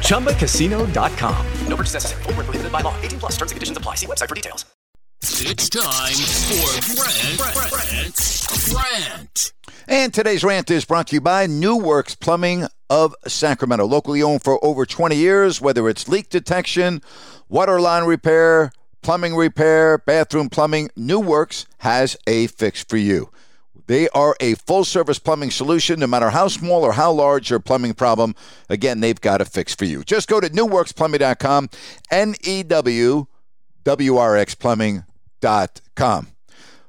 ChumbaCasino.com. No purchase necessary. Void were prohibited by law. 18 plus. Terms and conditions apply. See website for details. It's time for Grant, Grant, Grant. And today's rant is brought to you by New Works Plumbing of Sacramento. Locally owned for over 20 years, whether it's leak detection, water line repair, plumbing repair, bathroom plumbing, New Works has a fix for you. They are a full service plumbing solution, no matter how small or how large your plumbing problem. Again, they've got a fix for you. Just go to newworksplumbing.com, N E W W R X plumbing.com.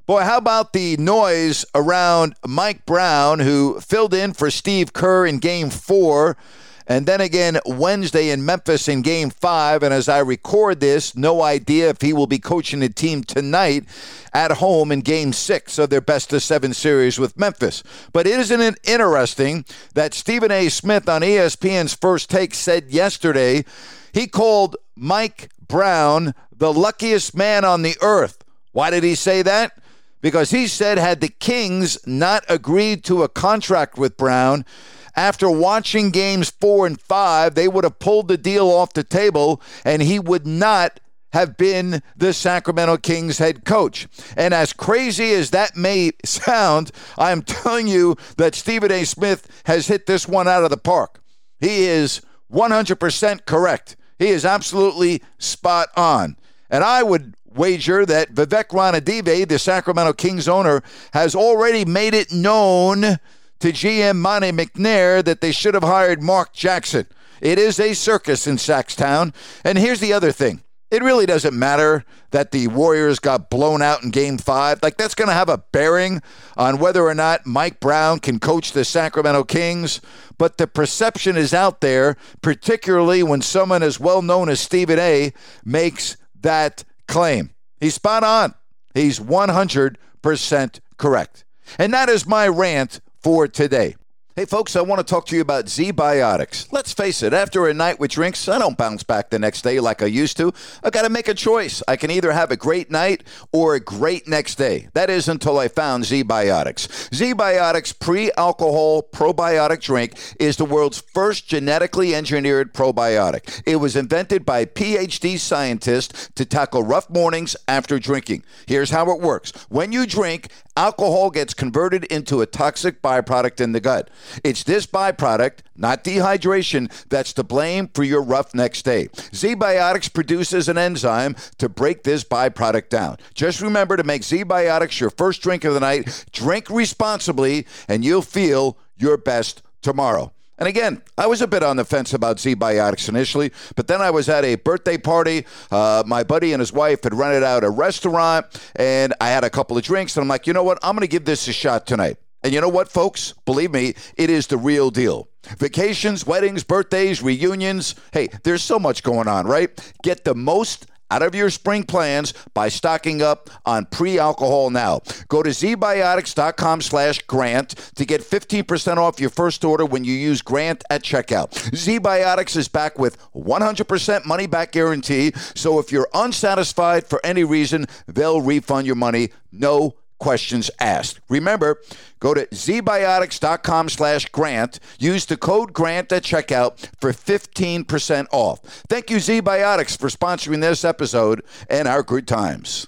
Boy, how about the noise around Mike Brown, who filled in for Steve Kerr in game four, and then again Wednesday in Memphis in game five. And as I record this, no idea if he will be coaching the team tonight at home in game six of their best of seven series with Memphis. But isn't it interesting that Stephen A. Smith on ESPN's first take said yesterday he called Mike Brown the luckiest man on the earth? Why did he say that? because he said had the Kings not agreed to a contract with Brown after watching games 4 and 5 they would have pulled the deal off the table and he would not have been the Sacramento Kings head coach. And as crazy as that may sound, I'm telling you that Stephen A. Smith has hit this one out of the park. He is 100% correct. He is absolutely spot on. And I would wager that Vivek Ranadive, the Sacramento Kings owner, has already made it known to GM Monte McNair that they should have hired Mark Jackson. It is a circus in Sactown. And here's the other thing. It really doesn't matter that the Warriors got blown out in game five. Like, that's going to have a bearing on whether or not Mike Brown can coach the Sacramento Kings. But the perception is out there, particularly when someone as well known as Stephen A. makes that claim. He's spot on. He's 100% correct. And that is my rant for today. Hey, folks, I want to talk to you about ZBiotics. Let's face it, after a night with drinks, I don't bounce back the next day like I used to. I've got to make a choice. I can either have a great night or a great next day. That is until I found ZBiotics. Z Biotics pre alcohol probiotic drink is the world's first genetically engineered probiotic. It was invented by PhD scientists to tackle rough mornings after drinking. Here's how it works when you drink, alcohol gets converted into a toxic byproduct in the gut. It's this byproduct, not dehydration, that's to blame for your rough next day. ZBiotics produces an enzyme to break this byproduct down. Just remember to make ZBiotics your first drink of the night. Drink responsibly, and you'll feel your best tomorrow. And again, I was a bit on the fence about ZBiotics initially, but then I was at a birthday party. Uh, my buddy and his wife had rented out a restaurant, and I had a couple of drinks, and I'm like, you know what? I'm going to give this a shot tonight. And you know what, folks? Believe me, it is the real deal. Vacations, weddings, birthdays, reunions. Hey, there's so much going on, right? Get the most out of your spring plans by stocking up on pre-alcohol now. Go to zbiotics.com slash grant to get 15% off your first order when you use grant at checkout. ZBiotics is back with 100% money back guarantee. So if you're unsatisfied for any reason, they'll refund your money. No questions asked. Remember, go to zbiotics.com slash grant. Use the code grant at checkout for 15% off. Thank you, ZBiotics, for sponsoring this episode and our good times.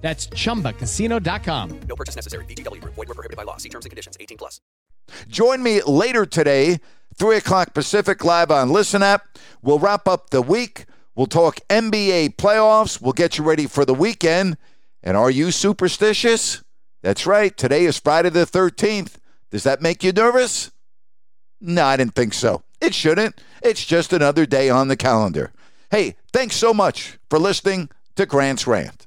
That's chumbacasino.com. No purchase necessary. VGW Group. Void were prohibited by law. See terms and conditions. 18 plus. Join me later today, 3 o'clock Pacific, live on Listen App. We'll wrap up the week. We'll talk NBA playoffs. We'll get you ready for the weekend. And are you superstitious? That's right. Today is Friday the 13th. Does that make you nervous? No, I didn't think so. It shouldn't. It's just another day on the calendar. Hey, thanks so much for listening to Grant's Rant.